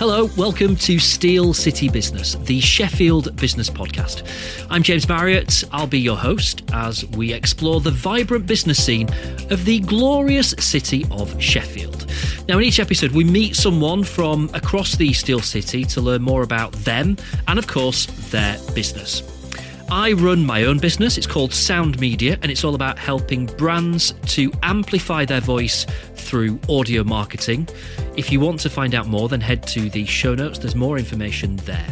Hello, welcome to Steel City Business, the Sheffield Business Podcast. I'm James Marriott. I'll be your host as we explore the vibrant business scene of the glorious city of Sheffield. Now, in each episode, we meet someone from across the Steel City to learn more about them and, of course, their business. I run my own business. It's called Sound Media, and it's all about helping brands to amplify their voice through audio marketing. If you want to find out more, then head to the show notes. There's more information there.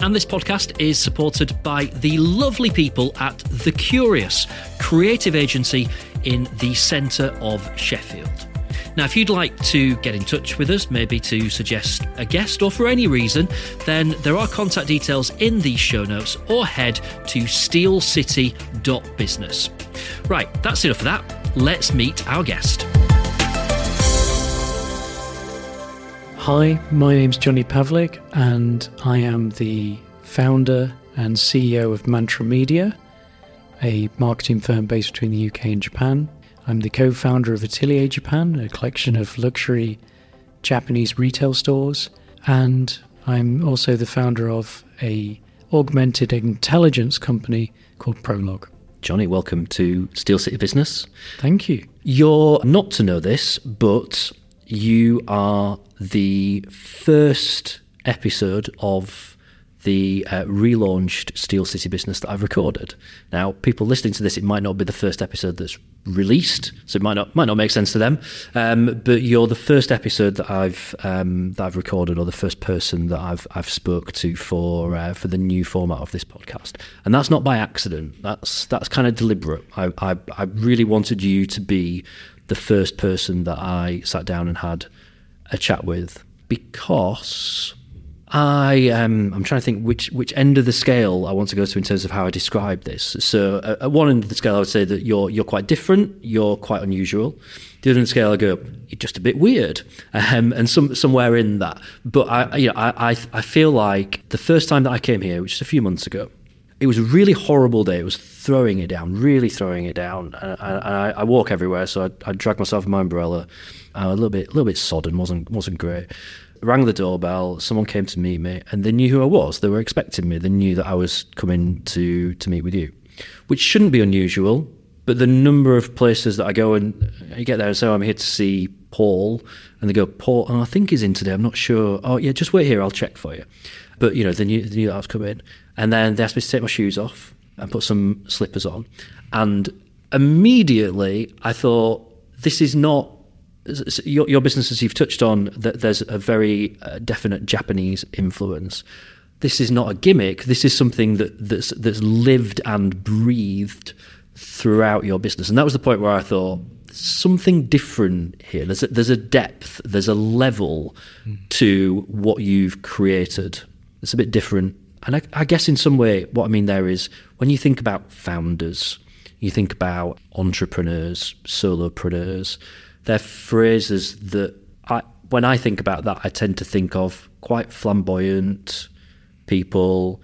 And this podcast is supported by the lovely people at The Kurious, creative agency in the centre of Sheffield. Now, if you'd like to get in touch with us, maybe to suggest a guest or for any reason, then there are contact details in these show notes or head to steelcity.business. Right, that's enough of that. Let's meet our guest. Hi, my name's Johnny Pawlik, and I am the founder and CEO of Mantra Media, a marketing firm based between the UK and Japan. I'm the co founder of Atelier Japan, a collection of luxury Japanese retail stores, and I'm also the founder of a augmented intelligence company called Prologue. Johnny, welcome to Steel City Business. Thank you. You're not to know this, but you are the first episode of the uh, relaunched Steel City business that I've recorded. Now, people listening to this, it might not be the first episode that's released, so it might not might not make sense to them. Um, but you're the first episode that I've um, that I've recorded, or the first person that I've I've spoke to for uh, for the new format of this podcast, and that's not by accident. That's that's kind of deliberate. I, I I really wanted you to be the first person that I sat down and had a chat with because I um, I'm trying to think which which end of the scale I want to go to in terms of how I describe this. So uh, at one end of the scale, I would say that you're you're quite different, you're quite unusual. The other end of the scale, I go you're just a bit weird, um, and some somewhere in that. But I you know I, I I feel like the first time that I came here, which is a few months ago, it was a really horrible day. It was throwing it down, really throwing it down. And, I, I, walk everywhere, so I, I dragged myself in my umbrella. A little bit, a little bit sodden, wasn't wasn't great rang the doorbell. Someone came to meet me, and they knew who I was. They were expecting me. They knew that I was coming to to meet with you, which shouldn't be unusual. But the number of places that I go and you get there and say, oh, "I'm here to see Paul," and they go, "Paul, oh, I think he's in today. I'm not sure. Oh, yeah, just wait here. I'll check for you." But you know, they knew, they knew that I was coming, and then they asked me to take my shoes off and put some slippers on, and immediately I thought, "This is not your, your business, as you've touched on, that there's a very uh, definite Japanese influence. This is not a gimmick. This is something that that's that's lived and breathed throughout your business, and that was the point where I thought something different here. There's a, there's a depth, there's a level mm. to what you've created. It's a bit different, and I, I guess in some way, what I mean there is when you think about founders, you think about entrepreneurs, solopreneurs they're phrases that I, when I think about that, I tend to think of quite flamboyant people.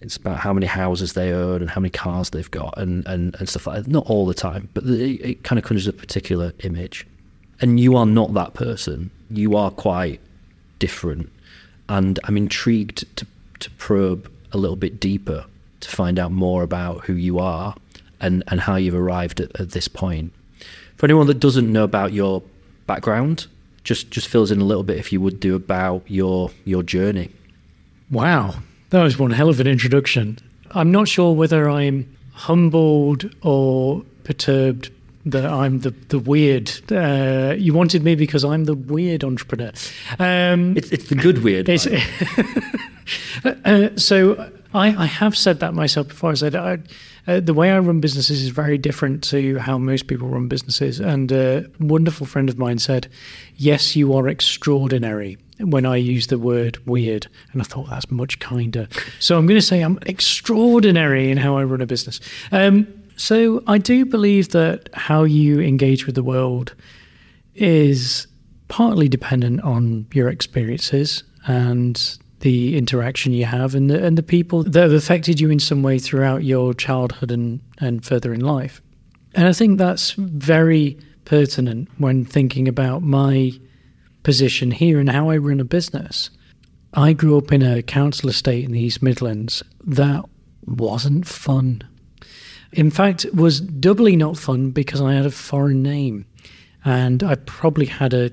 It's about how many houses they own and how many cars they've got and, and, and stuff like that. Not all the time, but it, it kind of conjures a particular image. And you are not that person. You are quite different. And I'm intrigued to, to probe a little bit deeper to find out more about who you are and, and how you've arrived at, at this point. For anyone that doesn't know about your background, just just fills in a little bit if you would do about your your journey. Wow, that was one hell of an introduction. I'm not sure whether I'm humbled or perturbed that I'm the the weird. Uh, you wanted me because I'm the weird entrepreneur. Um, it's, it's the good weird. uh, so I, I have said that myself before. I said I, uh, the way I run businesses is very different to how most people run businesses. And a wonderful friend of mine said, "Yes, you are extraordinary." When I use the word weird, and I thought that's much kinder. So I'm going to say I'm extraordinary in how I run a business. Um, so I do believe that how you engage with the world is partly dependent on your experiences and the interaction you have and the, and the people that have affected you in some way throughout your childhood and, and further in life. And I think that's very pertinent when thinking about my position here and how I run a business. I grew up in a council estate in the East Midlands that wasn't fun. In fact, was doubly not fun because I had a foreign name and I probably had a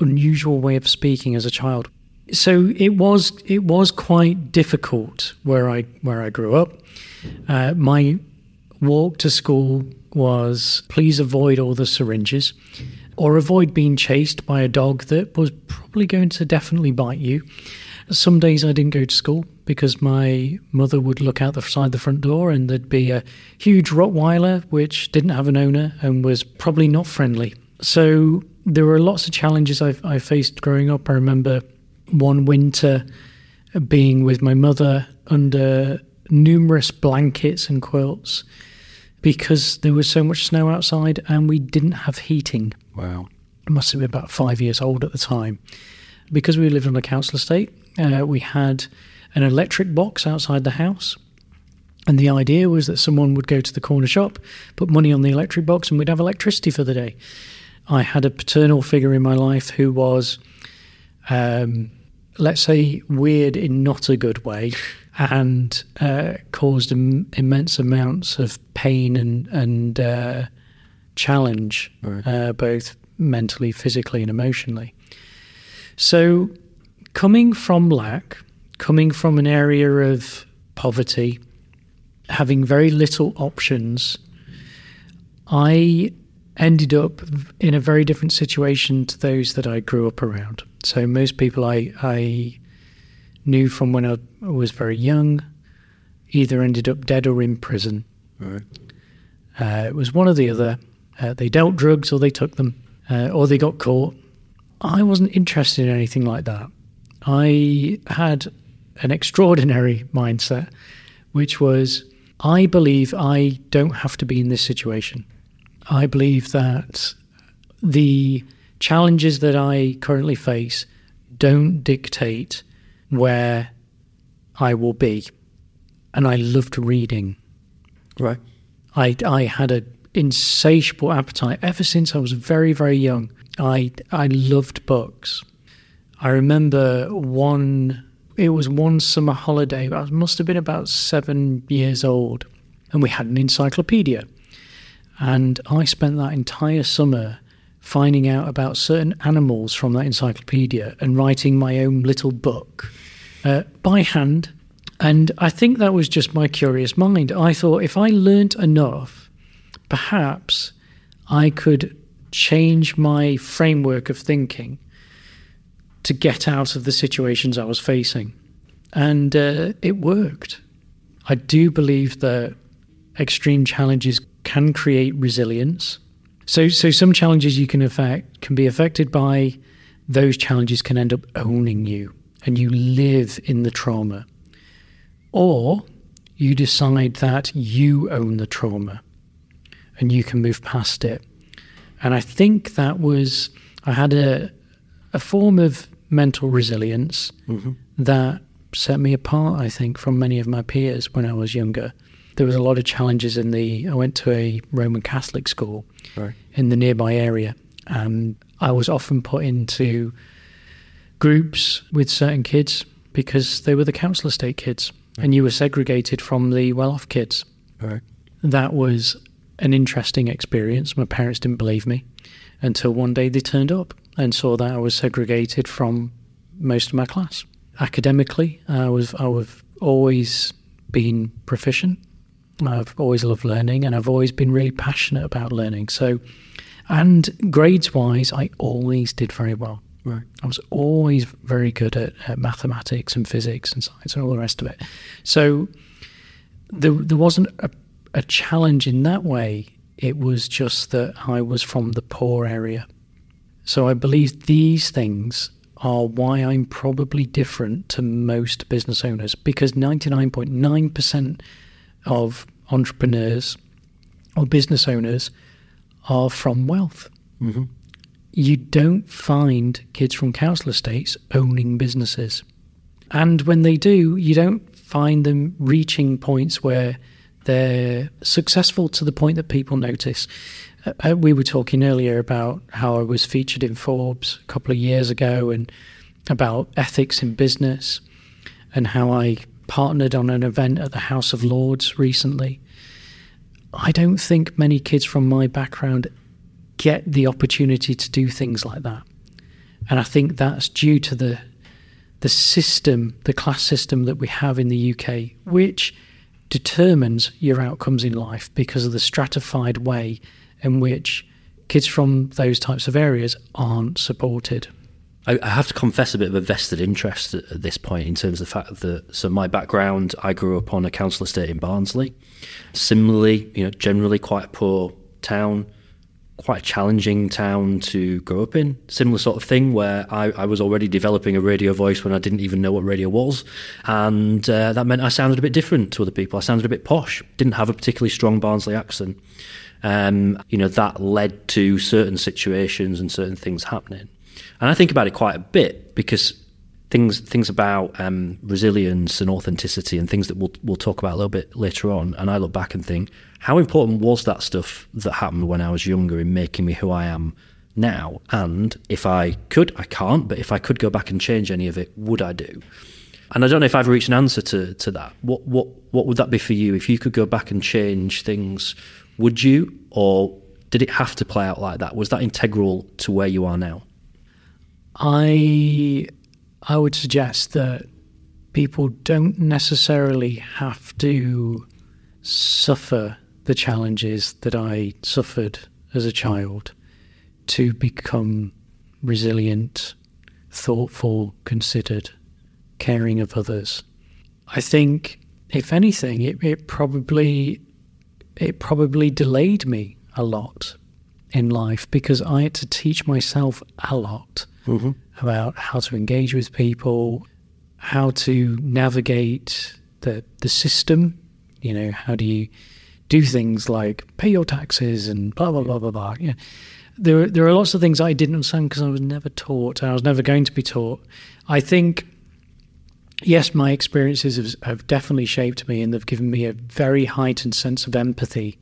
unusual way of speaking as a child. So it was it was quite difficult where I where I grew up. Uh, my walk to school was please avoid all the syringes or avoid being chased by a dog that was probably going to definitely bite you. Some days I didn't go to school because my mother would look out the side the front door and there'd be a huge Rottweiler which didn't have an owner and was probably not friendly. So there were lots of challenges I, I faced growing up. I remember one winter being with my mother under numerous blankets and quilts because there was so much snow outside and we didn't have heating. Wow. I must have been about five years old at the time. Because we lived on a council estate, uh, we had an electric box outside the house. And the idea was that someone would go to the corner shop, put money on the electric box, and we'd have electricity for the day. I had a paternal figure in my life who was, um, let's say, weird in not a good way, and uh, caused Im- immense amounts of pain and and uh, challenge, Right. uh, both mentally, physically, and emotionally. So, coming from lack, coming from an area of poverty, having very little options, I ended up in a very different situation to those that I grew up around. So most people I I knew from when I was very young either ended up dead or in prison. Right. Uh, it was one or the other. Uh, they dealt drugs or they took them, uh, or they got caught. I wasn't interested in anything like that. I had an extraordinary mindset, which was I believe I don't have to be in this situation. I believe that the challenges that I currently face don't dictate where I will be. And I loved reading. Right. I I had an insatiable appetite ever since I was very very young. I I loved books. I remember one. It was one summer holiday. I must have been about seven years old, and we had an encyclopedia. And I spent that entire summer finding out about certain animals from that encyclopedia and writing my own little book uh, by hand. And I think that was just my curious mind. I thought if I learnt enough, perhaps I could change my framework of thinking to get out of the situations I was facing. And uh, it worked. I do believe that extreme challenges can create resilience. So, so some challenges you can affect can be affected by those challenges can end up owning you, and you live in the trauma. Or you decide that you own the trauma, and you can move past it. And I think that was I had a a form of mental resilience mm-hmm. that set me apart. I think from many of my peers when I was younger. There was a lot of challenges in the. I went to a Roman Catholic school Right. in the nearby area, and I was often put into groups with certain kids because they were the council estate kids, and you were segregated from the well-off kids Right. that was an interesting experience. My parents didn't believe me until one day they turned up and saw that I was segregated from most of my class. Academically, I was I was always been proficient. I've always loved learning, and I've always been really passionate about learning. So, and grades wise, I always did very well. Right. I was always very good at, at mathematics and physics and science and all the rest of it. So there, there wasn't a, a challenge in that way. It was just that I was from the poor area. So I believe these things are why I'm probably different to most business owners because 99.9% of entrepreneurs or business owners are from wealth Mm-hmm. you don't find kids from council estates owning businesses. And when they do, you don't find them reaching points where they're successful to the point that people notice. Uh, uh, we were talking earlier about how I was featured in Forbes a couple of years ago, and about ethics in business and how I partnered on an event at the House of Lords recently. I don't think many kids from my background get the opportunity to do things like that. And I think that's due to the the system, the class system that we have in the UK, which determines your outcomes in life because of the stratified way in which kids from those types of areas aren't supported. I, I have to confess a bit of a vested interest at, at, this point in terms of the fact that so my background, I grew up on a council estate in Barnsley. Similarly, you know, generally quite a poor town, quite a challenging town to grow up in. Similar sort of thing where I, I was already developing a radio voice when I didn't even know what radio was, and uh, that meant I sounded a bit different to other people. I sounded a bit posh. Didn't have a particularly strong Barnsley accent. Um, you know that led to certain situations and certain things happening. And I think about it quite a bit because things things about um, resilience and authenticity and things that we'll we'll talk about a little bit later on. And I look back and think, how important was that stuff that happened when I was younger in making me who I am now? And if I could, I can't, but if I could go back and change any of it, would I do? And I don't know if I've reached an answer to, to that. What what what would that be for you? If you could go back and change things, would you? Or did it have to play out like that? Was that integral to where you are now? I I would suggest that people don't necessarily have to suffer the challenges that I suffered as a child to become resilient, thoughtful, considered, caring of others. I think, if anything, it, it probably it probably delayed me a lot in life because I had to teach myself a lot mm-hmm. about how to engage with people, how to navigate the the system. You know, how do you do things like pay your taxes and blah blah blah blah blah. Yeah. There, there are lots of things I didn't understand because I was never taught, I was never going to be taught. I think, yes, my experiences have, have definitely shaped me, and they've given me a very heightened sense of empathy,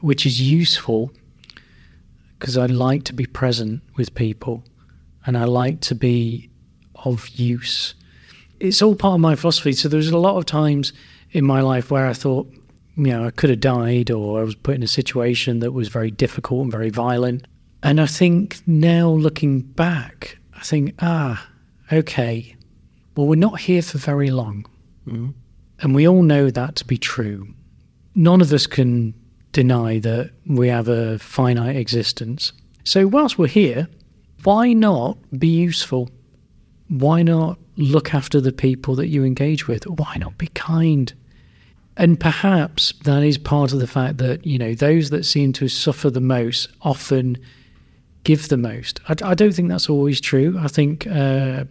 which is useful because I like to be present with people and I like to be of use. It's all part of my philosophy. So there's a lot of times in my life where I thought, you know, I could have died or I was put in a situation that was very difficult and very violent. And I think now looking back, I think, ah, okay, well, we're not here for very long. Mm-hmm. And we all know that to be true. None of us can deny that we have a finite existence. So, whilst we're here, why not be useful? Why not look after the people that you engage with? Why not be kind? And perhaps that is part of the fact that, you know, those that seem to suffer the most often give the most. I, I don't think that's always true. I think uh,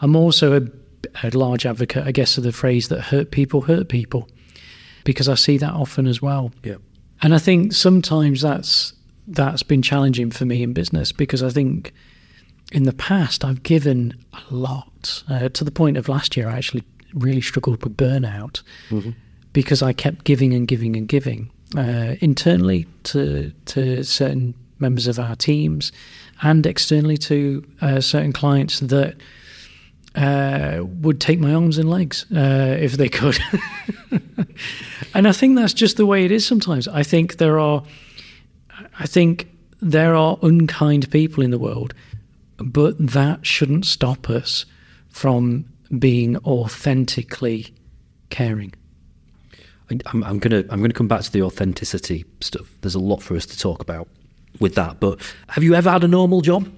I'm also a, a large advocate, I guess, of the phrase that hurt people hurt people because I see that often as well. Yeah. And I think sometimes that's that's been challenging for me in business because I think in the past, I've given a lot uh, to the point of last year. I actually really struggled with burnout mm-hmm. because I kept giving and giving and giving uh, internally to to certain members of our teams and externally to uh, certain clients that uh, would take my arms and legs uh, if they could. and I think that's just the way it is sometimes. I think there are, I think there are unkind people in the world but that shouldn't stop us from being authentically caring. I'm, I'm, gonna I'm gonna come back to the authenticity stuff. There's a lot for us to talk about with that. But have you ever had a normal job?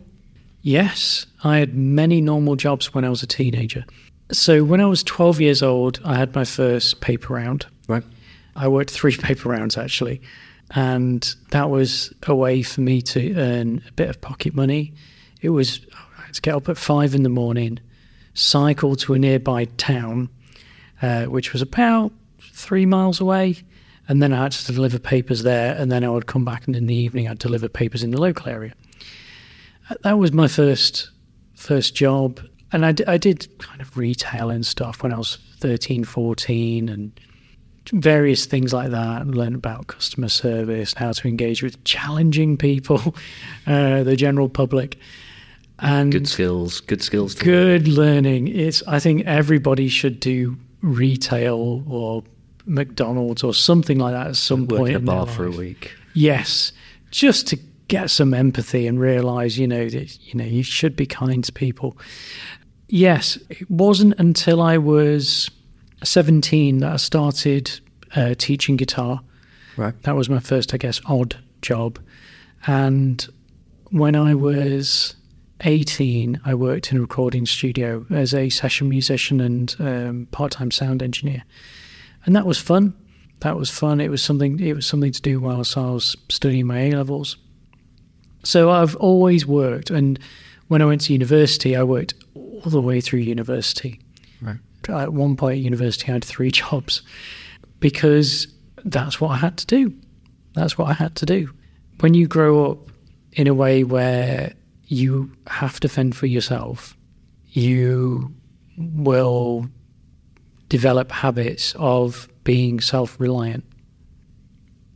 Yes, I had many normal jobs when I was a teenager. So when I was 12 years old, I had my first paper round. Right. I worked three paper rounds actually, and that was a way for me to earn a bit of pocket money it was to get up at five in the morning, cycle to a nearby town, uh, which was about three miles away, and then I had to deliver papers there, and then I would come back, and in the evening I'd deliver papers in the local area. Uh, that was my first first job, and I, d- I did kind of retail and stuff when I was 13, 14, and various things like that and learn about customer service, how to engage with challenging people, uh, the general public. And Good skills. Good skills. Good learning. It's I think everybody should do retail or McDonald's or something like that at some work point in a bar their for a week. Yes, just to get some empathy and realize, you know, that you know you should be kind to people. Yes, it wasn't until I was 17 that I started uh, teaching guitar. Right. That was my first, I guess, odd job. And when I was 18, I worked in a recording studio as a session musician and um, part-time sound engineer, and that was fun. That was fun. It was something. It was something to do whilst I was studying my A levels. So I've always worked, and when I went to university, I worked all the way through university. Right. At one point at university, I had three jobs because that's what I had to do. That's what I had to do. When you grow up in a way where you have to fend for yourself, you will develop habits of being self reliant.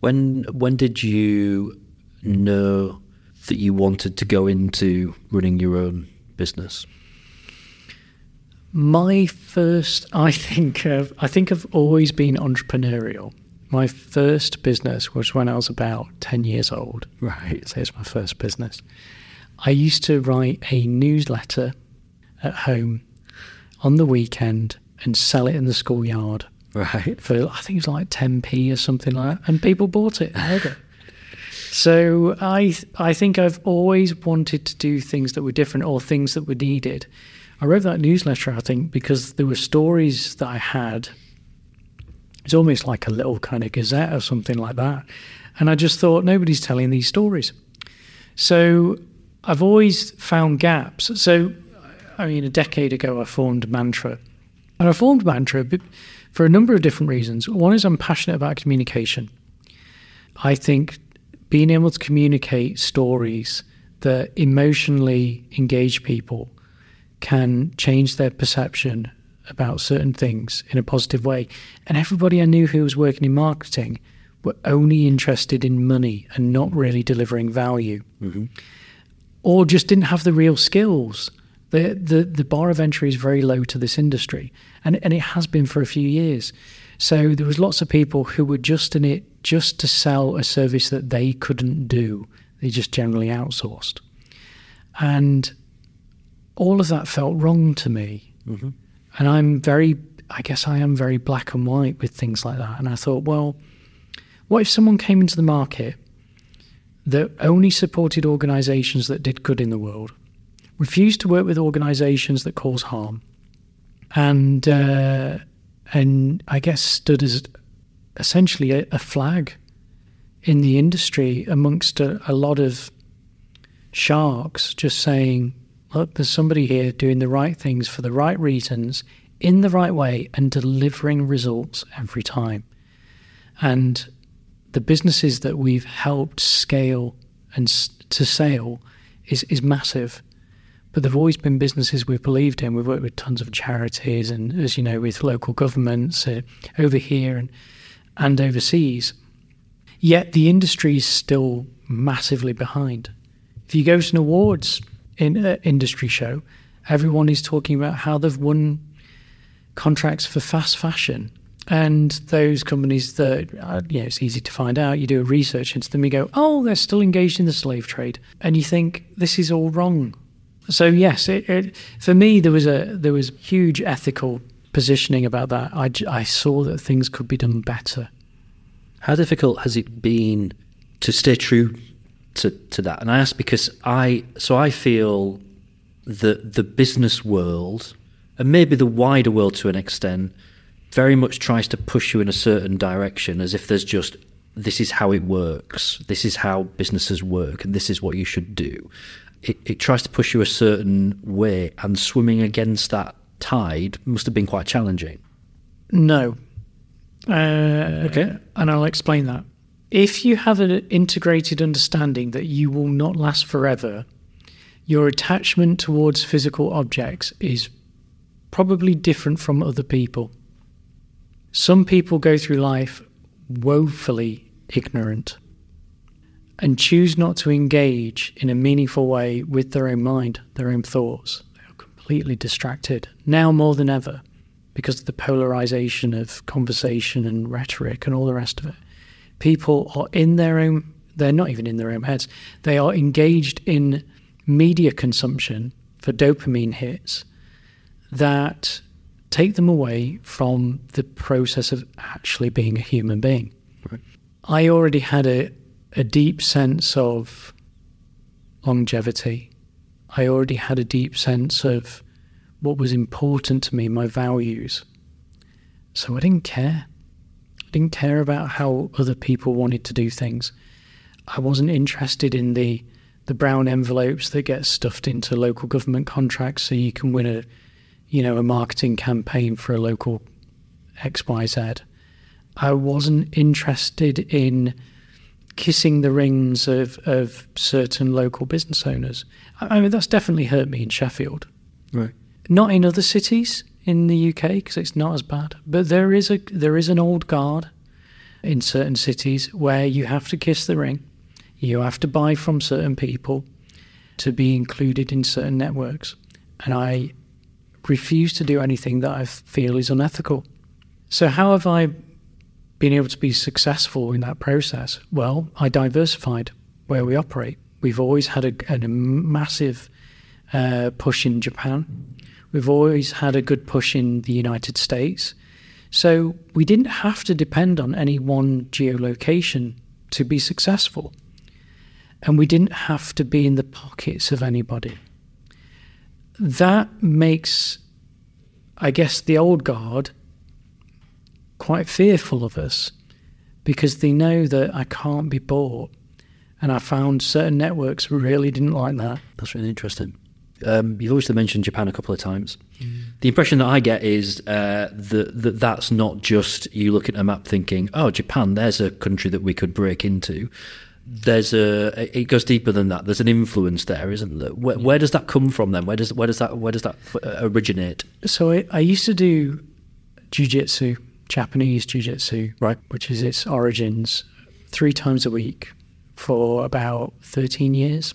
When when did you know that you wanted to go into running your own business? My first, I think, of, I think I've always been entrepreneurial. My first business was when I was about ten years old. Right. So it's my first business. I used to write a newsletter at home on the weekend and sell it in the schoolyard Right. for I think it was like 10p or something like that, and people bought it. read it. So I I think I've always wanted to do things that were different or things that were needed. I wrote that newsletter I think because there were stories that I had. It's almost like a little kind of gazette or something like that, and I just thought nobody's telling these stories. So I've always found gaps. So I mean, a decade ago I formed Mantra, and I formed Mantra for a number of different reasons. One is I'm passionate about communication. I think being able to communicate stories that emotionally engage people can change their perception about certain things in a positive way. And everybody I knew who was working in marketing were only interested in money and not really delivering value, mm-hmm. Or just didn't have the real skills. The, the the bar of entry is very low to this industry, and and it has been for a few years. So there was lots of people who were just in it just to sell a service that they couldn't do. They just generally outsourced, and all of that felt wrong to me. Mm-hmm. And I'm very, I guess I am very black and white with things like that. And I thought, well, what if someone came into the market that only supported organizations that did good in the world, refused to work with organizations that cause harm, and uh, and I guess stood as essentially a, a flag in the industry amongst a, a lot of sharks, just saying, look, there's somebody here doing the right things for the right reasons, in the right way, and delivering results every time. And the businesses that we've helped scale and to sale is, is massive. But they've always been businesses we've believed in. We've worked with tons of charities and, as you know, with local governments uh, over here and, and overseas. Yet the industry is still massively behind. If you go to an awards in, uh, industry show, everyone is talking about how they've won contracts for fast fashion. And those companies that, uh, you know, it's easy to find out. You do a research into them, you go, oh, they're still engaged in the slave trade. And you think, this is all wrong. So, yes, it, it, for me, there was a there was huge ethical positioning about that. I saw that things could be done better. How difficult has it been to stay true to, to that? And I ask because I so I feel that the business world and maybe the wider world to an extent very much tries to push you in a certain direction as if there's just this is how it works, this is how businesses work, and this is what you should do. It, it tries to push you a certain way, and swimming against that tide must have been quite challenging. No. Uh, Okay. And I'll explain that. If you have an integrated understanding that you will not last forever, your attachment towards physical objects is probably different from other people. Some people go through life woefully ignorant. and choose not to engage in a meaningful way with their own mind, their own thoughts. They are completely distracted now more than ever because of the polarization of conversation and rhetoric and all the rest of it. People are in their own, they're not even in their own heads, they are engaged in media consumption for dopamine hits that take them away from the process of actually being a human being. Right. I already had a, a deep sense of longevity. I already had a deep sense of what was important to me, my values. So I didn't care. I didn't care about how other people wanted to do things. I wasn't interested in the the brown envelopes that get stuffed into local government contracts so you can win a you know a marketing campaign for a local XYZ. I wasn't interested in kissing the rings of, of certain local business owners. I mean, that's definitely hurt me in Sheffield. Right. Not in other cities in the UK because it's not as bad. But there is a there is an old guard in certain cities where you have to kiss the ring, you have to buy from certain people to be included in certain networks, and I refuse to do anything that I feel is unethical. So how have I been able to be successful in that process? Well, I diversified where we operate. We've always had a, a massive uh, push in Japan. We've always had a good push in the United States. So we didn't have to depend on any one geolocation to be successful. And we didn't have to be in the pockets of anybody. That makes, I guess, the old guard quite fearful of us because they know that I can't be bought. And I found certain networks really didn't like that. That's really interesting. Um, you've also mentioned Japan a couple of times. Mm. The impression that I get is uh, that, that that's not just you look at a map thinking, oh, Japan, there's a country that we could break into. There's a it goes deeper than that. There's an influence there, isn't there? Where, where does that come from then? Where does where does that where does that uh, originate? So I, I used to do jujitsu, Japanese jujitsu, right, which is its origins, three times a week for about thirteen years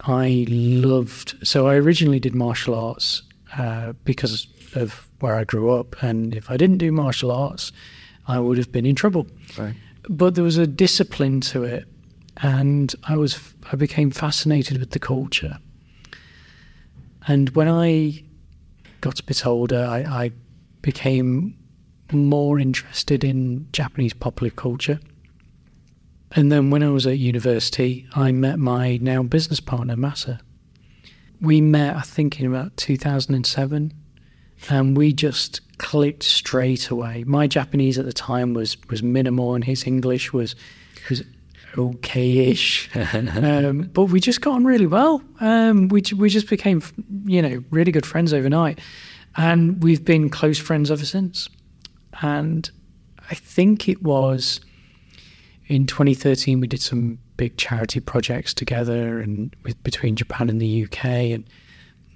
I loved. So I originally did martial arts uh, because of where I grew up, and if I didn't do martial arts, I would have been in trouble. Right. But there was a discipline to it, and I was I became fascinated with the culture. And when I got a bit older, I, I became more interested in Japanese popular culture. And then when I was at university, I met my now business partner, Masa. We met, I think, in about 2007, and we just clicked straight away. My Japanese at the time was was minimal, and his English was was okay-ish. um, but we just got on really well. Um, we we just became, you know, really good friends overnight, and we've been close friends ever since. And I think it was in 2013, we did some big charity projects together and with, between Japan and the UK. And,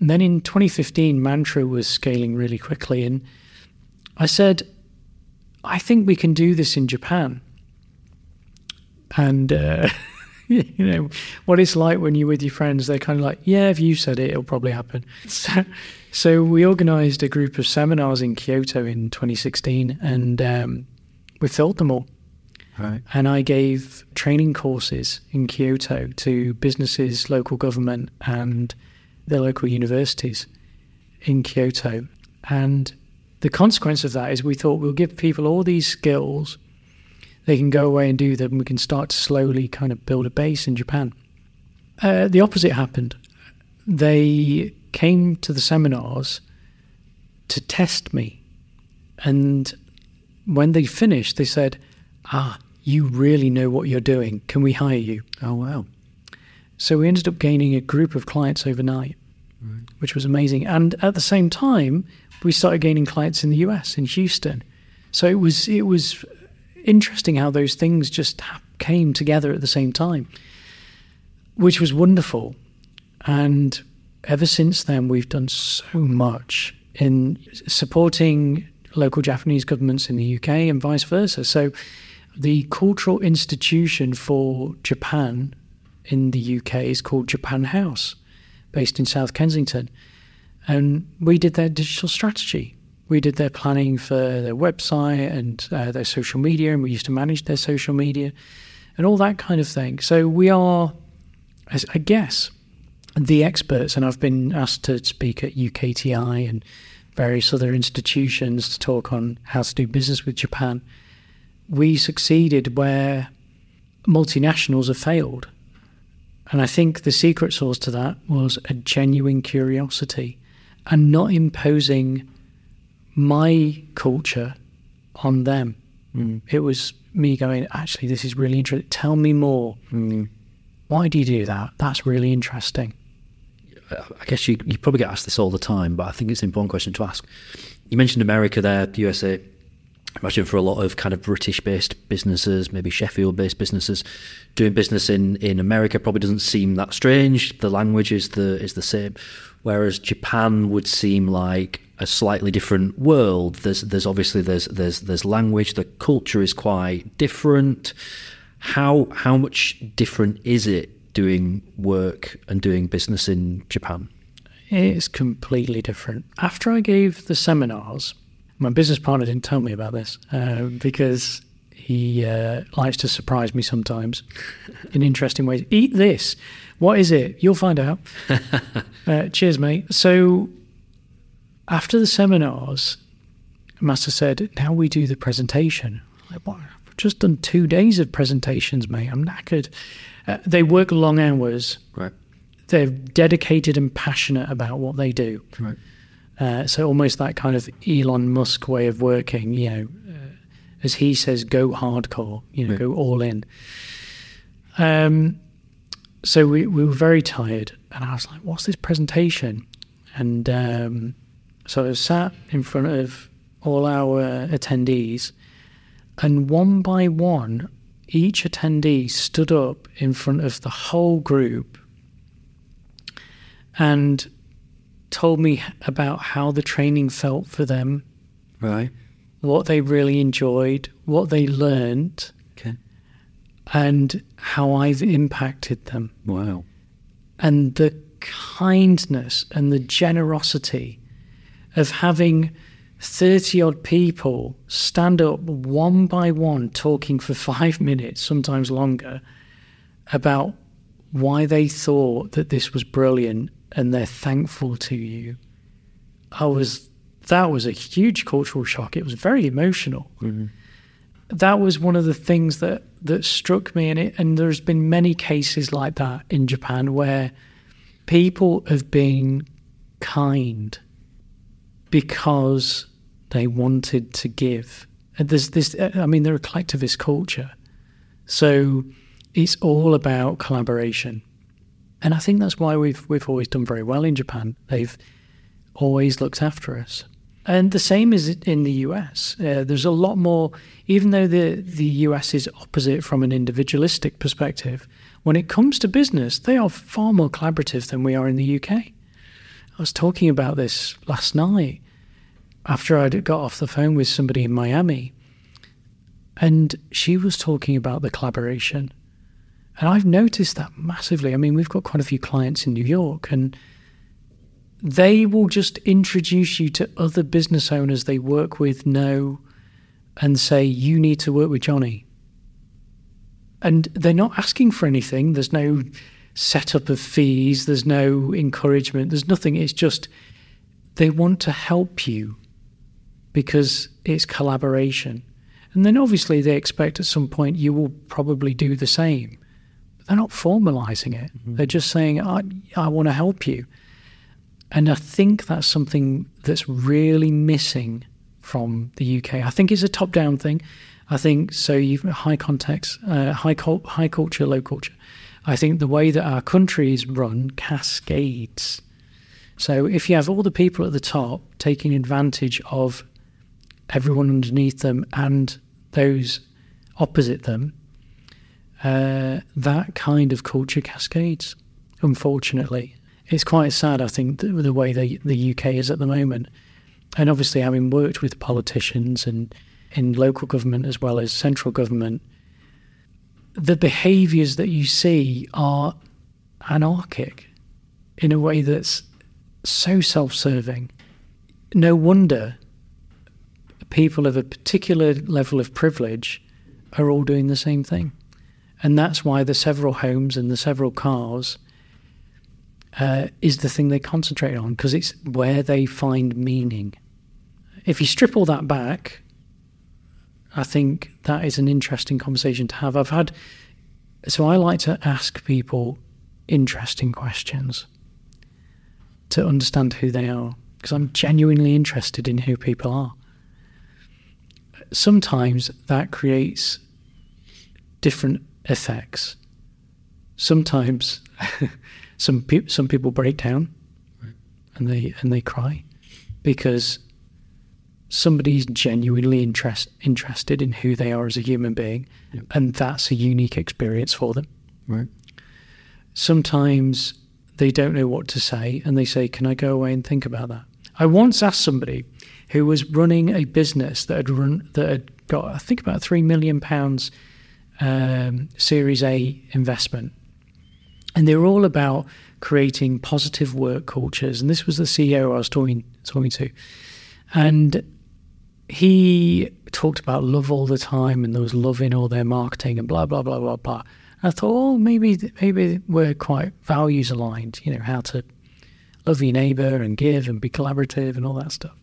and then in 2015, Mantra was scaling really quickly. And I said, I think we can do this in Japan. And, uh, you know, what it's like when you're with your friends, they're kind of like, yeah, if you said it, it'll probably happen. So, so we organized a group of seminars in Kyoto in 2016 and um, we filled them all. Right. And I gave training courses in Kyoto to businesses, local government, and the local universities in Kyoto. And the consequence of that is we thought we'll give people all these skills. They can go away and do them. We can start to slowly kind of build a base in Japan. Uh, the opposite happened. They came to the seminars to test me. And when they finished, they said, ah, you really know what you're doing. Can we hire you? Oh, wow. So we ended up gaining a group of clients overnight, right. which was amazing. And at the same time, we started gaining clients in the US, in Houston. So it was it was interesting how those things just came together at the same time, which was wonderful. And ever since then, we've done so much in supporting local Japanese governments in the UK and vice versa. So The cultural institution for Japan in the UK is called Japan House, based in South Kensington. And we did their digital strategy. We did their planning for their website and uh, their social media, and we used to manage their social media and all that kind of thing. So we are, I guess, the experts, and I've been asked to speak at UKTI and various other institutions to talk on how to do business with Japan. We succeeded where multinationals have failed. And I think the secret sauce to that was a genuine curiosity and not imposing my culture on them. Mm. It was me going, actually, this is really interesting. Tell me more. Mm. Why do you do that? That's really interesting. I guess you, you probably get asked this all the time, but I think it's an important question to ask. You mentioned America there, USA. Imagine for a lot of kind of British-based businesses, maybe Sheffield-based businesses, doing business in, in America probably doesn't seem that strange. The language is the is the same, whereas Japan would seem like a slightly different world. There's there's obviously there's there's there's language. The culture is quite different. How how much different is it doing work and doing business in Japan? It's completely different. After I gave the seminars, my business partner didn't tell me about this uh, because he uh, likes to surprise me sometimes in interesting ways. Eat this. What is it? You'll find out. uh, cheers, mate. So, after the seminars, Masa said, Now we do the presentation. I'm like, what? I've just done two days of presentations, mate. I'm knackered. Uh, they work long hours. Right. They're dedicated and passionate about what they do. Right. Uh, so almost that kind of Elon Musk way of working, you know, uh, as he says, go hardcore, you know, right. go all in. Um, so we, we were very tired, and I was like, "What's this presentation?" And um, so I was sat in front of all our attendees, and one by one, each attendee stood up in front of the whole group and told me about how the training felt for them. Right. What they really enjoyed, what they learned. Okay. And how I've impacted them. Wow. And the kindness and the generosity of having 30 odd people stand up one by one, talking for five minutes, sometimes longer, about why they thought that this was brilliant and they're thankful to you. I was, that was a huge cultural shock. It was very emotional. Mm-hmm. That was one of the things that, that struck me. And, it, and there's been many cases like that in Japan where people have been kind because they wanted to give. And there's this, I mean, they're a collectivist culture. So it's all about collaboration. And I think that's why we've, we've always done very well in Japan. They've always looked after us. And the same is in the US. Uh, there's a lot more, even though the, the US is opposite from an individualistic perspective, when it comes to business, they are far more collaborative than we are in the UK. I was talking about this last night after I'd got off the phone with somebody in Miami, and she was talking about the collaboration. And I've noticed that massively. I mean, we've got quite a few clients in New York, and they will just introduce you to other business owners they work with, know, and say, You need to work with Johnny. And they're not asking for anything. There's no setup of fees, there's no encouragement, there's nothing. It's just they want to help you because it's collaboration. And then obviously they expect at some point you will probably do the same. They're not formalizing it. Mm-hmm. They're just saying, I, I want to help you. And I think that's something that's really missing from the UK. I think it's a top down thing. I think so. You've high context, uh, high cult, high culture, low culture. I think the way that our country is run cascades. So if you have all the people at the top taking advantage of everyone underneath them and those opposite them, uh, that kind of culture cascades, unfortunately. It's quite sad, I think, the, the way the, the UK is at the moment. And obviously, having worked with politicians and in local government as well as central government, the behaviours that you see are anarchic in a way that's so self serving. No wonder people of a particular level of privilege are all doing the same thing. And that's why the several homes and the several cars uh, is the thing they concentrate on because it's where they find meaning. If you strip all that back, I think that is an interesting conversation to have. I've had, so I like to ask people interesting questions to understand who they are because I'm genuinely interested in who people are. Sometimes that creates different effects. Sometimes some pe- some people break down right. and they and they cry because somebody's genuinely interest, interested in who they are as a human being yep. and that's a unique experience for them. Right. Sometimes they don't know what to say and they say, Can I go away and think about that? I once asked somebody who was running a business that had run that had got I think about three million pounds um, Series A investment, and they were all about creating positive work cultures. And this was the CEO I was talking talking to, and he talked about love all the time, and there was love in all their marketing and blah blah blah blah blah. I thought, oh, maybe maybe we're quite values aligned. You know how to love your neighbour and give and be collaborative and all that stuff.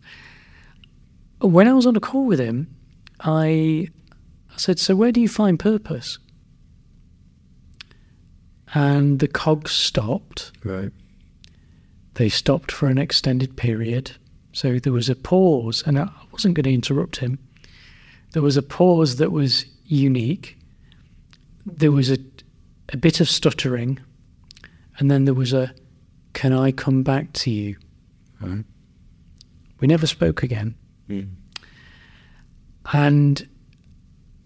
When I was on a call with him, I I said, so where do you find purpose? And the cogs stopped. Right. They stopped for an extended period. So there was a pause, and I wasn't going to interrupt him. There was a pause that was unique there was a, a bit of stuttering, and then there was a, Can I come back to you? Right. We never spoke again. Mm. And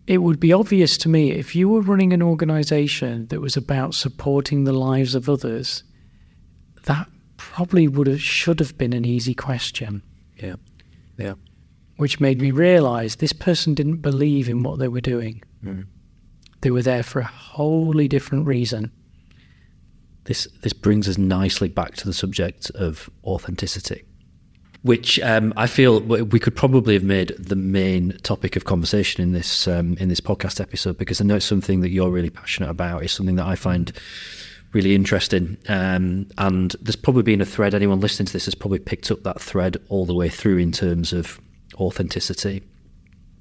it would be obvious to me if you were running an organization that was about supporting the lives of others, that probably would have should have been an easy question. Yeah. Yeah. Which made me realize this person didn't believe in what they were doing. Mm. They were there for a wholly different reason. This this brings us nicely back to the subject of authenticity, which um, I feel we could probably have made the main topic of conversation in this um, in this podcast episode because I know it's something that you're really passionate about. It's something that I find really interesting, um, and there's probably been a thread. Anyone listening to this has probably picked up that thread all the way through in terms of authenticity.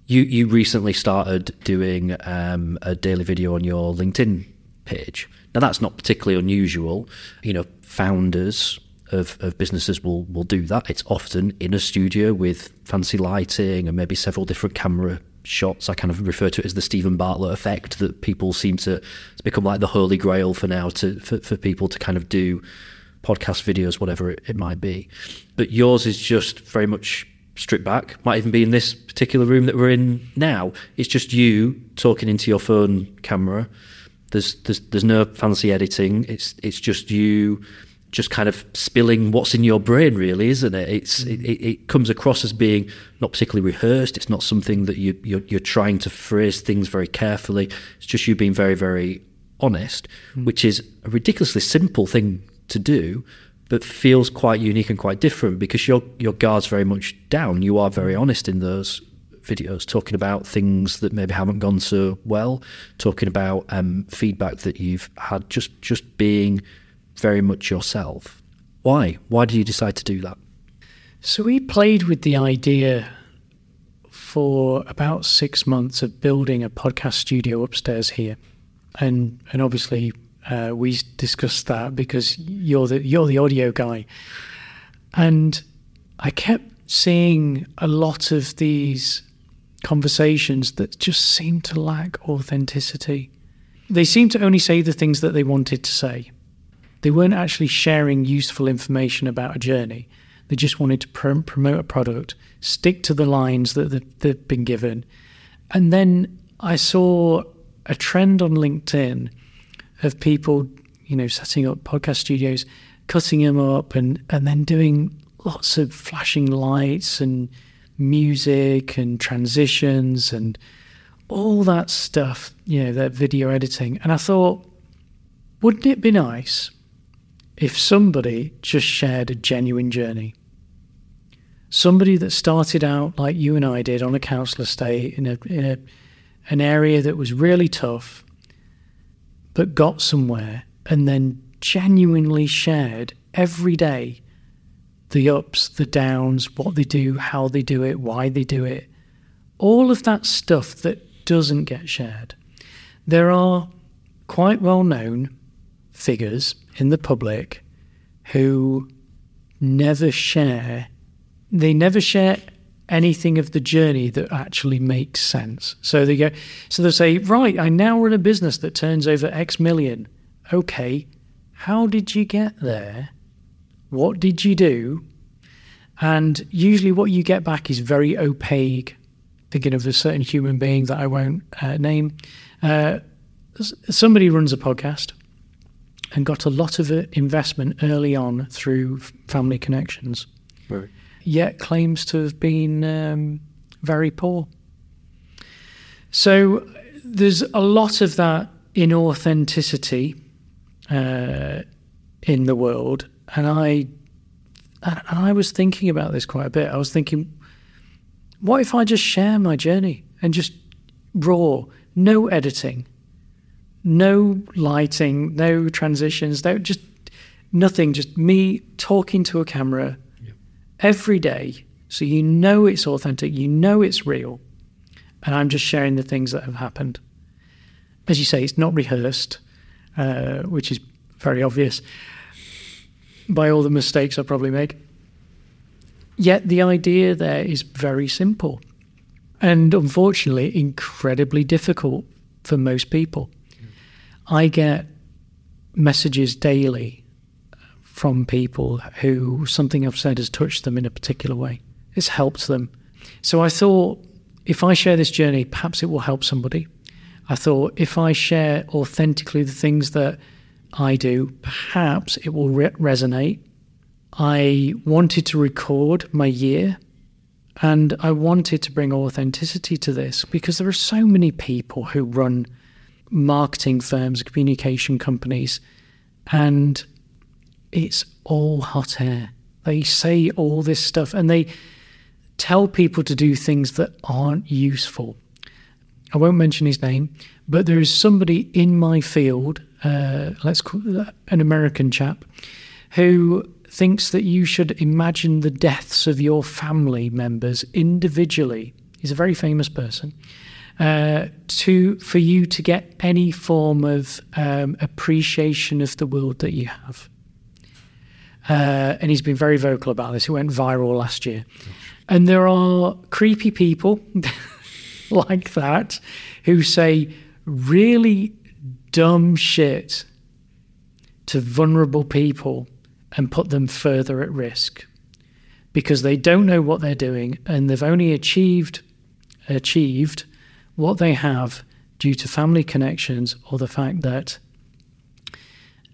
You you recently started doing um, a daily video on your LinkedIn page. Now that's not particularly unusual. You know, founders of, of businesses will will do that. It's often in a studio with fancy lighting and maybe several different camera shots. I kind of refer to it as the Steven Bartlett effect that people seem to it's become like the holy grail for now to for, for people to kind of do podcast videos, whatever it, it might be. But yours is just very much stripped back. Might even be in this particular room that we're in now. It's just you talking into your phone camera. There's there's there's no fancy editing. It's it's just you just kind of spilling what's in your brain really isn't it it's it, it comes across as being not particularly rehearsed it's not something that you you're, you're trying to phrase things very carefully it's just you being very very honest mm. which is a ridiculously simple thing to do but feels quite unique and quite different because your your guard's very much down. You are very honest in those videos, talking about things that maybe haven't gone so well, talking about um, feedback that you've had, just just being very much yourself. Why? Why did you decide to do that? So we played with the idea for about six months of building a podcast studio upstairs here, and and obviously uh, we discussed that because you're the you're the audio guy, and I kept seeing a lot of these conversations that just seem to lack authenticity. They seem to only say the things that they wanted to say. They weren't actually sharing useful information about a journey. They just wanted to pr- promote a product, stick to the lines that they've been given. And then I saw a trend on LinkedIn of people, you know, setting up podcast studios, cutting them up, and and then doing lots of flashing lights and music and transitions and all that stuff, you know, that video editing. And I thought, wouldn't it be nice if somebody just shared a genuine journey? Somebody that started out like you and I did on a council estate in a in a an area that was really tough, but got somewhere and then genuinely shared every day the ups, the downs, what they do, how they do it, why they do it, all of that stuff that doesn't get shared. There are quite well known figures in the public who never share, they never share anything of the journey that actually makes sense. So they go, so they'll say, right, I now run a business that turns over X million. Okay, how did you get there? What did you do? And usually, what you get back is very opaque. Thinking of a certain human being that I won't uh, name. Uh, somebody runs a podcast and got a lot of uh, investment early on through family connections, Right. yet claims to have been um, very poor. So there's a lot of that inauthenticity uh, in the world, and I and I was thinking about this quite a bit. I was thinking, what if I just share my journey and just raw, no editing, no lighting, no transitions, no just nothing, just me talking to a camera every day, so you know it's authentic, you know it's real, and I'm just sharing the things that have happened. As you say, it's not rehearsed, uh, which is very obvious by all the mistakes I probably make. Yet the idea there is very simple and unfortunately incredibly difficult for most people. I get messages daily from people who something I've said has touched them in a particular way. It's helped them. So I thought if I share this journey, perhaps it will help somebody. I thought if I share authentically the things that I do, perhaps it will re- resonate. I wanted to record my year and I wanted to bring authenticity to this because there are so many people who run marketing firms, communication companies, and it's all hot air. They say all this stuff and they tell people to do things that aren't useful. I won't mention his name, but there is somebody in my field, uh, let's call an American chap, who thinks that you should imagine the deaths of your family members individually. He's a very famous person. Uh, to for you to get any form of um, appreciation of the world that you have. Uh, and he's been very vocal about this. It went viral last year. And there are creepy people like that who say really dumb shit to vulnerable people and put them further at risk because they don't know what they're doing and they've only achieved achieved what they have due to family connections or the fact that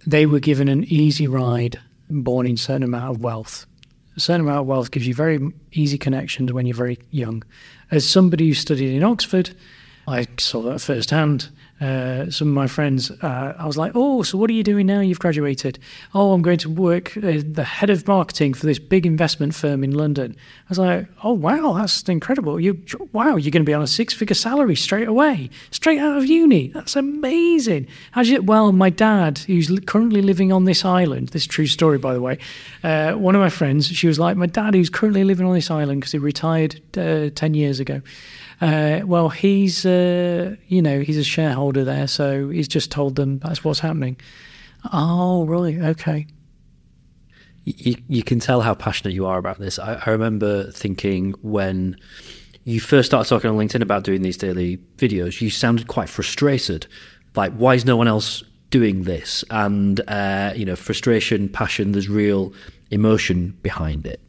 they were given an easy ride born in a certain amount of wealth. A certain amount of wealth gives you very easy connections when you're very young. As somebody who studied in Oxford, I saw that firsthand. Uh, some of my friends, uh, I was like, "Oh, so what are you doing now? You've graduated? Oh, I'm going to work uh, the head of marketing for this big investment firm in London." I was like, "Oh, wow, that's incredible! You, wow, you're going to be on a six-figure salary straight away, straight out of uni. That's amazing." How's it? Well, my dad, who's currently living on this island, this true story, by the way. Uh, one of my friends, she was like, "My dad, who's currently living on this island because he retired uh, ten years ago." Uh, well, he's uh, you know he's a shareholder there, so he's just told them that's what's happening. Oh, really? Okay. You, you can tell how passionate you are about this. I, I remember thinking when you first started talking on LinkedIn about doing these daily videos, you sounded quite frustrated. Like, why is no one else doing this? And uh, you know, frustration, passion. There's real emotion behind it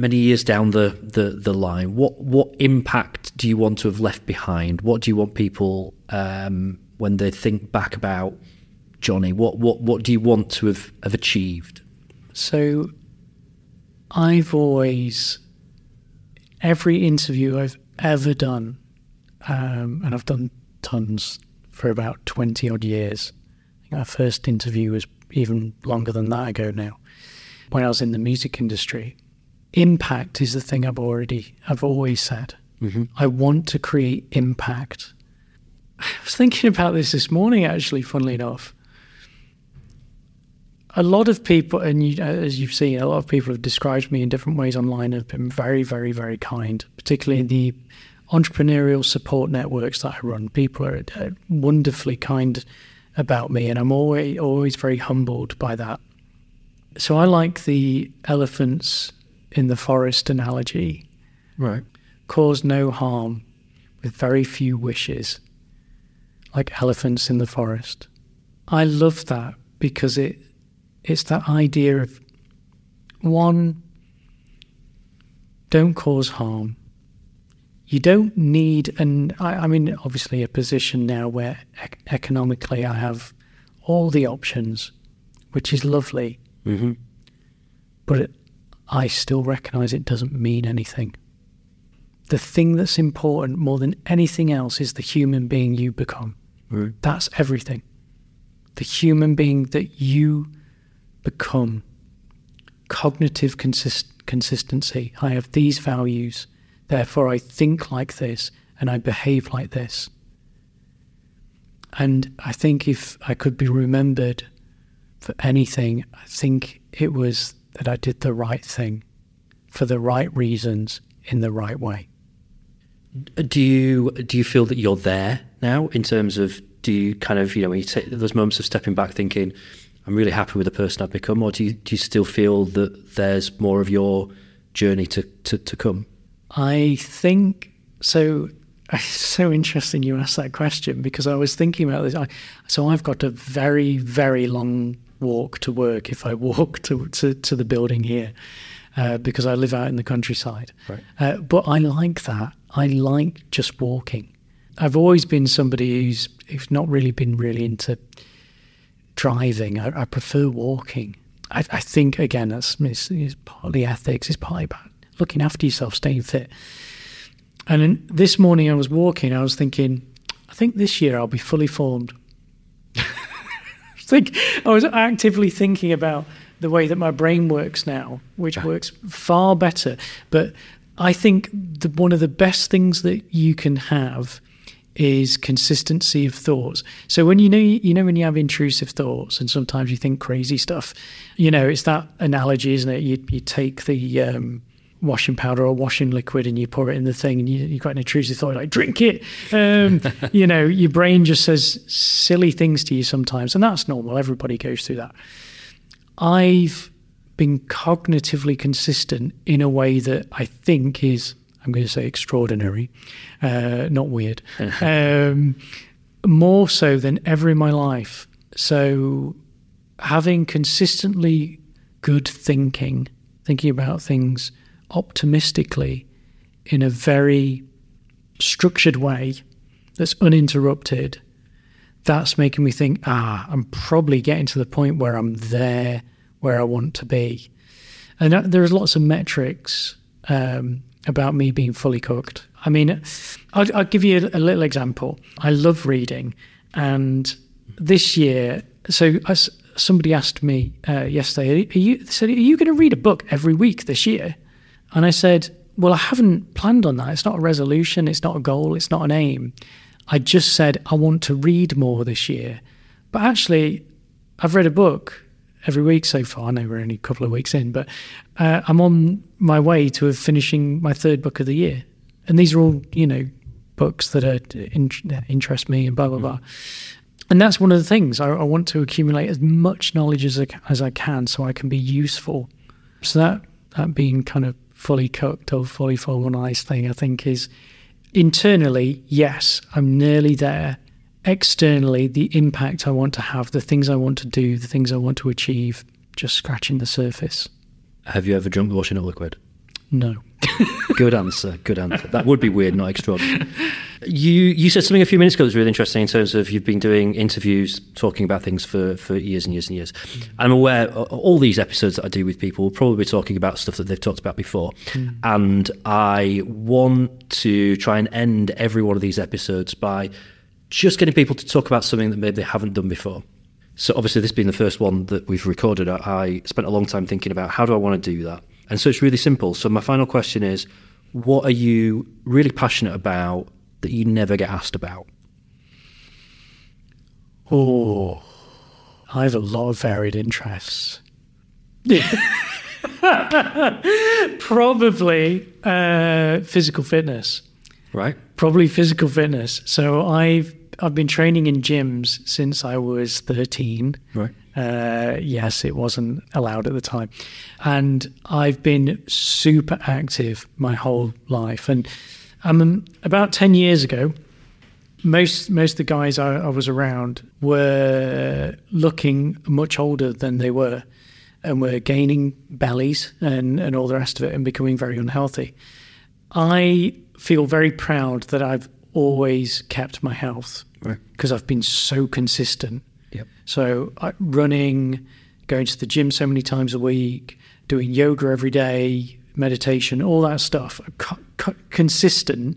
many years down the, the, the line, what what impact do you want to have left behind? What do you want people um, when they think back about Johnny? What what what do you want to have, have achieved? So, I've always every interview I've ever done, um, and I've done tons for about 20 odd years. Our first interview was even longer than that ago now, when I was in the music industry. Impact is the thing I've already, I've always said. Mm-hmm. I want to create impact. I was thinking about this this morning, actually, funnily enough. A lot of people, and you, as you've seen, a lot of people have described me in different ways online, have been very, very, very kind, particularly in the entrepreneurial support networks that I run. People are uh, wonderfully kind about me, and I'm always, always very humbled by that. So I like the elephants in the forest analogy Right. cause no harm with very few wishes, like elephants in the forest. I love that because it it's that idea of one don't cause harm. You don't need and I, I'm in obviously a position now where ec- economically I have all the options, which is lovely, Mm-hmm. but it, I still recognize it doesn't mean anything. The thing that's important more than anything else is the human being you become. Right. That's everything. The human being that you become. Cognitive consist- consistency. I have these values, therefore I think like this and I behave like this. And I think if I could be remembered for anything, I think it was that I did the right thing for the right reasons in the right way. Do you do you feel that you're there now in terms of do you kind of you know when you take those moments of stepping back thinking I'm really happy with the person I've become or do you do you still feel that there's more of your journey to, to, to come? I think so. It's so interesting you asked that question because I was thinking about this. I, so I've got a very, very long walk to work if I walk to to, to the building here uh, because I live out in the countryside. Right. Uh, but I like that. I like just walking. I've always been somebody who's who's not really been really into driving. I, I prefer walking. I, I think again that's it's, it's partly ethics. It's partly about looking after yourself, staying fit. And then this morning I was walking. I was thinking, I think this year I'll be fully formed. I think I was actively thinking about the way that my brain works now, which works far better. But I think the, one of the best things that you can have is consistency of thoughts. So when you know you know when you have intrusive thoughts and sometimes you think crazy stuff, you know it's that analogy, isn't it? You you take the um, washing powder or washing liquid and you pour it in the thing and you you got an intrusive thought like drink it. Um, you know your brain just says silly things to you sometimes, and that's normal. Everybody goes through that. I've been cognitively consistent in a way that I think is, I'm going to say extraordinary, uh, not weird, um, more so than ever in my life. So, having consistently good thinking, thinking about things optimistically in a very structured way that's uninterrupted, that's making me think, ah, I'm probably getting to the point where I'm there where I want to be. And there's lots of metrics um, about me being fully cooked. I mean, I'll, I'll give you a, a, little example. I love reading, and this year, so as somebody asked me uh, yesterday, are you said, "Are you going to read a book every week this year?" And I said, "Well, I haven't planned on that. It's not a resolution. It's not a goal. It's not an aim. I just said I want to read more this year. But actually, I've read a book." every week so far. I know we're only a couple of weeks in, but uh, I'm on my way to finishing my third book of the year. And these are all, you know, books that are in, interest me and blah, blah, blah. And that's one of the things. I, I want to accumulate as much knowledge as I, as I can so I can be useful. So that, that being kind of fully cooked or fully formalized thing, I think is internally, yes, I'm nearly there externally the impact I want to have, the things I want to do, the things I want to achieve, just scratching the surface. Have you ever drunk washing up liquid? No. good answer. Good answer. That would be weird, not extraordinary. You you said something a few minutes ago that was really interesting in terms of you've been doing interviews talking about things for, for years and years and years. Mm. I'm aware all these episodes that I do with people will probably be talking about stuff that they've talked about before. Mm. And I want to try and end every one of these episodes by just getting people to talk about something that maybe they haven't done before. So obviously this being the first one that we've recorded, I, I spent a long time thinking about how do I want to do that. And so it's really simple. So my final question is what are you really passionate about that you never get asked about? Oh, I have a lot of varied interests. Probably uh, physical fitness. Right. Probably physical fitness. So I've I've been training in gyms since I was thirteen. Right. Uh, yes, it wasn't allowed at the time, and I've been super active my whole life. And um, about ten years ago, most most of the guys I, I was around were looking much older than they were, and were gaining bellies and and all the rest of it, and becoming very unhealthy. I feel very proud that I've always kept my health Right. because I've been so consistent. Yep. So I, running, going to the gym so many times a week, doing yoga every day, meditation, all that stuff, co- co- consistent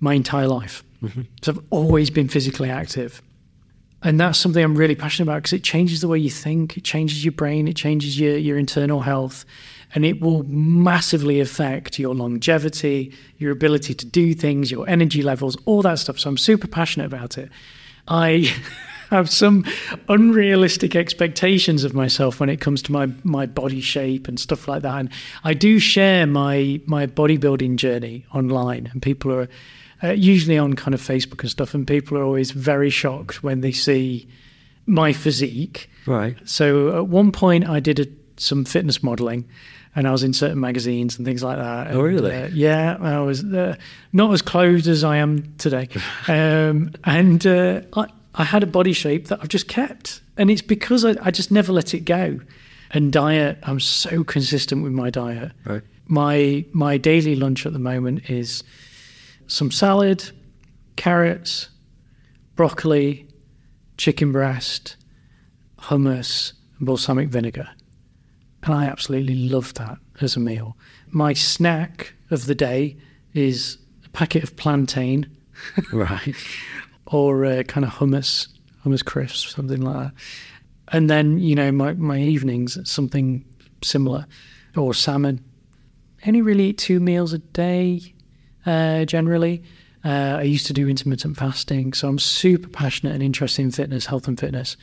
my entire life. Mm-hmm. So I've always been physically active. And that's something I'm really passionate about because it changes the way you think, it changes your brain, it changes your, your internal health, and it will massively affect your longevity, your ability to do things, your energy levels, all that stuff. So I'm super passionate about it. I have some unrealistic expectations of myself when it comes to my, my body shape and stuff like that. And I do share my my bodybuilding journey online, and people are uh, usually on kind of Facebook and stuff, and people are always very shocked when they see my physique. Right. So at one point, I did a, some fitness modeling, and I was in certain magazines and things like that. Oh, really? uh, yeah, I was uh, not as clothed as I am today, um, and uh, I, I had a body shape that I've just kept, and it's because I, I just never let it go. And diet, I'm so consistent with my diet. Right. My my daily lunch at the moment is some salad, carrots, broccoli, chicken breast, hummus, and balsamic vinegar. And I absolutely love that as a meal. My snack of the day is a packet of plantain Right. or uh, kind of hummus, hummus crisps, something like that. And then, you know, my, my evenings, something similar, or salmon. I only really eat two meals a day, uh, generally. Uh, I used to do intermittent fasting, so I'm super passionate and interested in fitness, health and fitness.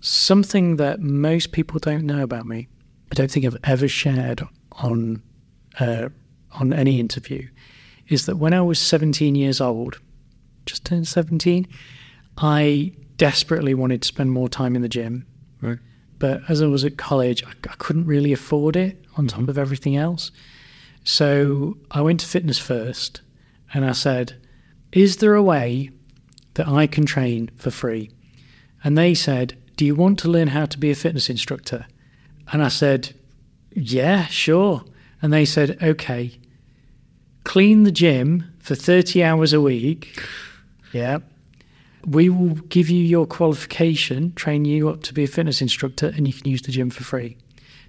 Something that most people don't know about me, I don't think I've ever shared on uh, on any interview, is that when I was 17 years old, just turned 17, I desperately wanted to spend more time in the gym. Right. But as I was at college, I, I couldn't really afford it on top mm-hmm. of everything else. So I went to fitness first and I said, Is there a way that I can train for free? And they said, Do you want to learn how to be a fitness instructor? And I said, Yeah, sure. And they said, Okay, clean the gym for 30 hours a week. Yeah. We will give you your qualification, train you up to be a fitness instructor, and you can use the gym for free.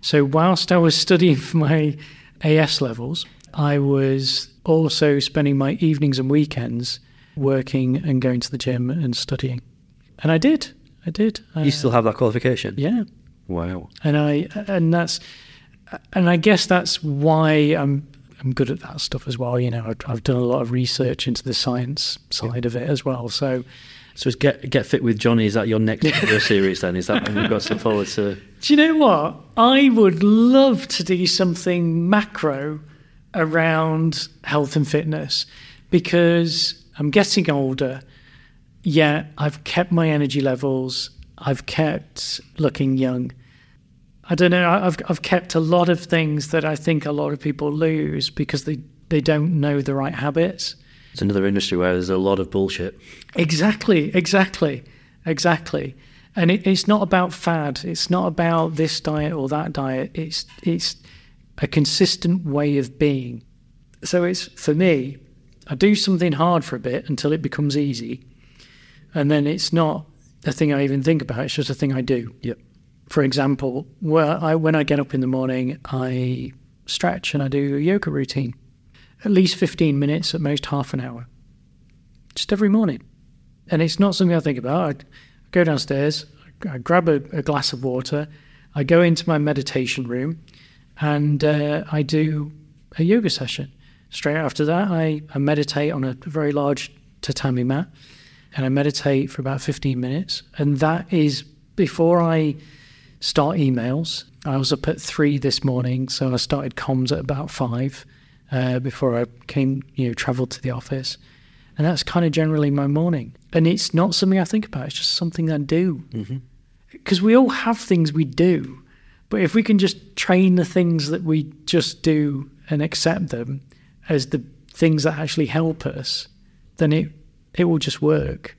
So, whilst I was studying for my AS levels, I was also spending my evenings and weekends working and going to the gym and studying. And I did. I did. Uh, You still have that qualification? yeah Wow. and I and that's and I guess that's why I'm I'm good at that stuff as well. You know, I've, I've done a lot of research into the science side of it as well. So, So it's get get fit with Johnny. Is that your next video series? Then is that when we've got to forward to? do you know what? I would love to do something macro around health and fitness because I'm getting older. Yet I've kept my energy levels. I've kept looking young. I don't know. I've I've kept a lot of things that I think a lot of people lose because they they don't know the right habits. It's another industry where there's a lot of bullshit. Exactly, exactly, exactly. And it, it's not about fad. It's not about this diet or that diet. It's it's a consistent way of being. So it's for me. I do something hard for a bit until it becomes easy, and then it's not a thing I even think about. It's just a thing I do. Yep. For example, I, when I get up in the morning, I stretch and I do a yoga routine, at least fifteen minutes, at most half an hour, just every morning. And it's not something I think about. I go downstairs, I grab a, a glass of water, I go into my meditation room, and uh, I do a yoga session. Straight after that, I, I meditate on a very large tatami mat and I meditate for about 15 minutes. And that is before I start emails. I was up at three this morning, so I started comms at about five uh, before I came, you know, traveled to the office. And that's kind of generally my morning. And it's not something I think about, it's just something I do. Because we all have things we do. But if we can just train the things that we just do and accept them as the things that actually help us, then it it will just work.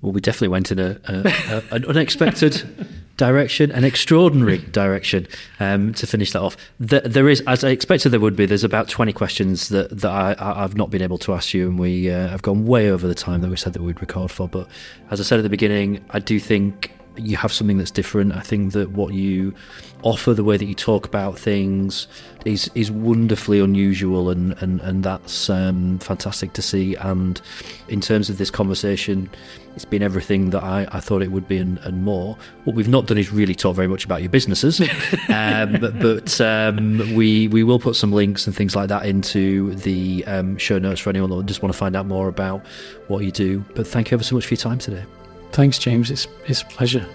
Well, we definitely went in a, a, a an unexpected direction, an extraordinary direction. Um, to finish that off, there, there is, as I expected, there would be. There's about 20 questions that that I, I've not been able to ask you, and we uh, have gone way over the time that we said that we'd record for. But as I said at the beginning, I do think you have something that's different. I think that what you offer, the way that you talk about things, is is wonderfully unusual, and and and that's um, fantastic to see. And in terms of this conversation, it's been everything that I, I thought it would be, and, and more. What we've not done is really talk very much about your businesses, um, but, but um, we we will put some links and things like that into the um, show notes for anyone that just want to find out more about what you do. But thank you ever so much for your time today. Thanks, James. It's it's a pleasure.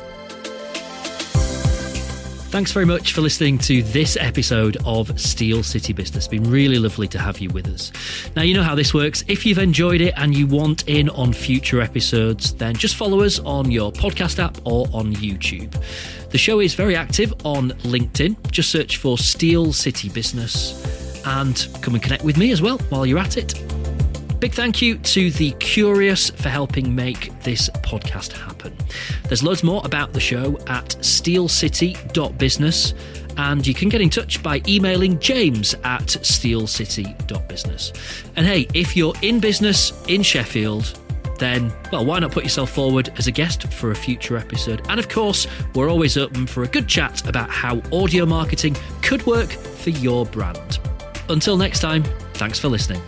Thanks very much for listening to this episode of Steel City Business. It's been really lovely to have you with us. Now, you know how this works. If you've enjoyed it and you want in on future episodes, then just follow us on your podcast app or on YouTube. The show is very active on LinkedIn. Just search for Steel City Business and come and connect with me as well while you're at it. Big thank you to The Kurious for helping make this podcast happen. There's loads more about the show at steelcity.business, and you can get in touch by emailing james at steelcity.business. And hey, if you're in business in Sheffield, then, well, why not put yourself forward as a guest for a future episode? And of course, we're always open for a good chat about how audio marketing could work for your brand. Until next time, thanks for listening.